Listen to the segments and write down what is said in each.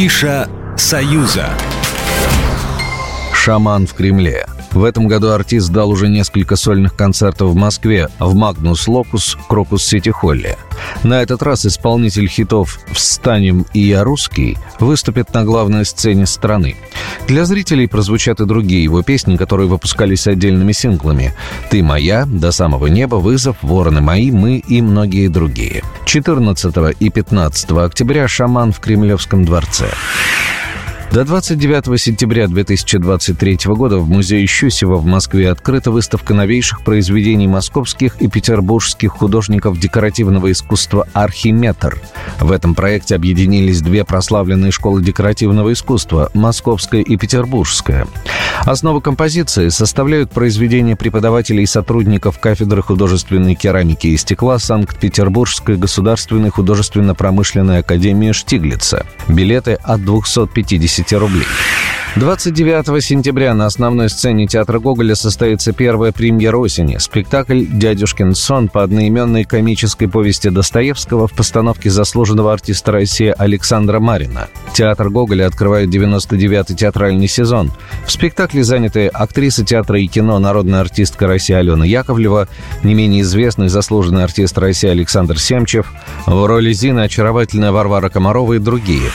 Афиша «Союза». «Шаман в Кремле». В этом году артист дал уже несколько сольных концертов в Москве в Магнус Локус Крокус Сити Холле. На этот раз исполнитель хитов «Встанем» и «Я русский» выступит на главной сцене страны. Для зрителей прозвучат и другие его песни, которые выпускались отдельными синглами. «Ты моя», «До самого неба», «Вызов», «Вороны мои», «Мы» и многие другие. 14 и 15 октября «Шаман» в Кремлевском дворце. До 29 сентября 2023 года в Музее Щусева в Москве открыта выставка новейших произведений московских и петербургских художников декоративного искусства «Архиметр». В этом проекте объединились две прославленные школы декоративного искусства – Московская и Петербургская. Основу композиции составляют произведения преподавателей и сотрудников кафедры художественной керамики и стекла Санкт-Петербургской государственной художественно-промышленной академии Штиглица. Билеты от 250 10 рублей. 29 сентября на основной сцене театра Гоголя состоится первая премьера осени. Спектакль «Дядюшкин сон» по одноименной комической повести Достоевского в постановке заслуженного артиста России Александра Марина. Театр Гоголя открывает 99-й театральный сезон. В спектакле заняты актриса театра и кино, народная артистка России Алена Яковлева, не менее известный заслуженный артист России Александр Семчев, в роли Зины очаровательная Варвара Комарова и другие.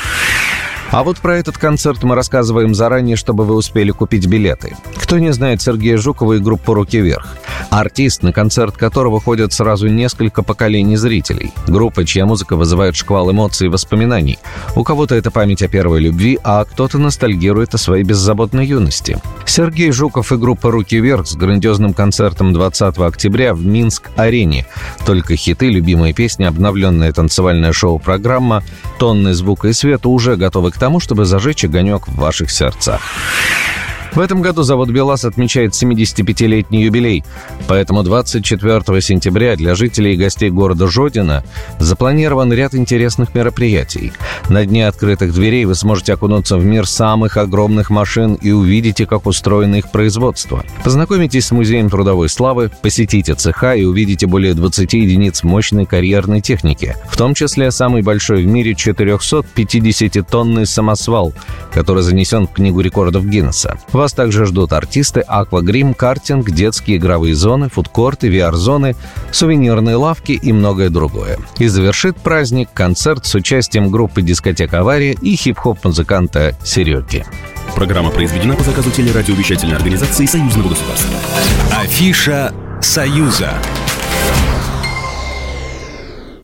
А вот про этот концерт мы рассказываем заранее, чтобы вы успели купить билеты. Кто не знает Сергея Жукова и группу «Руки вверх»? Артист, на концерт которого ходят сразу несколько поколений зрителей. Группа, чья музыка вызывает шквал эмоций и воспоминаний. У кого-то это память о первой любви, а кто-то ностальгирует о своей беззаботной юности. Сергей Жуков и группа «Руки вверх» с грандиозным концертом 20 октября в Минск-арене. Только хиты, любимые песни, обновленная танцевальная шоу-программа, тонны звука и света уже готовы к тому, чтобы зажечь огонек в ваших сердцах. В этом году завод «БелАЗ» отмечает 75-летний юбилей, поэтому 24 сентября для жителей и гостей города Жодина запланирован ряд интересных мероприятий. На дне открытых дверей вы сможете окунуться в мир самых огромных машин и увидите, как устроено их производство. Познакомитесь с Музеем трудовой славы, посетите цеха и увидите более 20 единиц мощной карьерной техники, в том числе самый большой в мире 450-тонный самосвал, который занесен в Книгу рекордов Гиннесса. Вас также ждут артисты, аквагрим, картинг, детские игровые зоны, фудкорты, VR-зоны, сувенирные лавки и многое другое. И завершит праздник концерт с участием группы «Дискотека Авария» и хип-хоп-музыканта Сереги. Программа произведена по заказу телерадиовещательной организации Союзного государства. Афиша «Союза».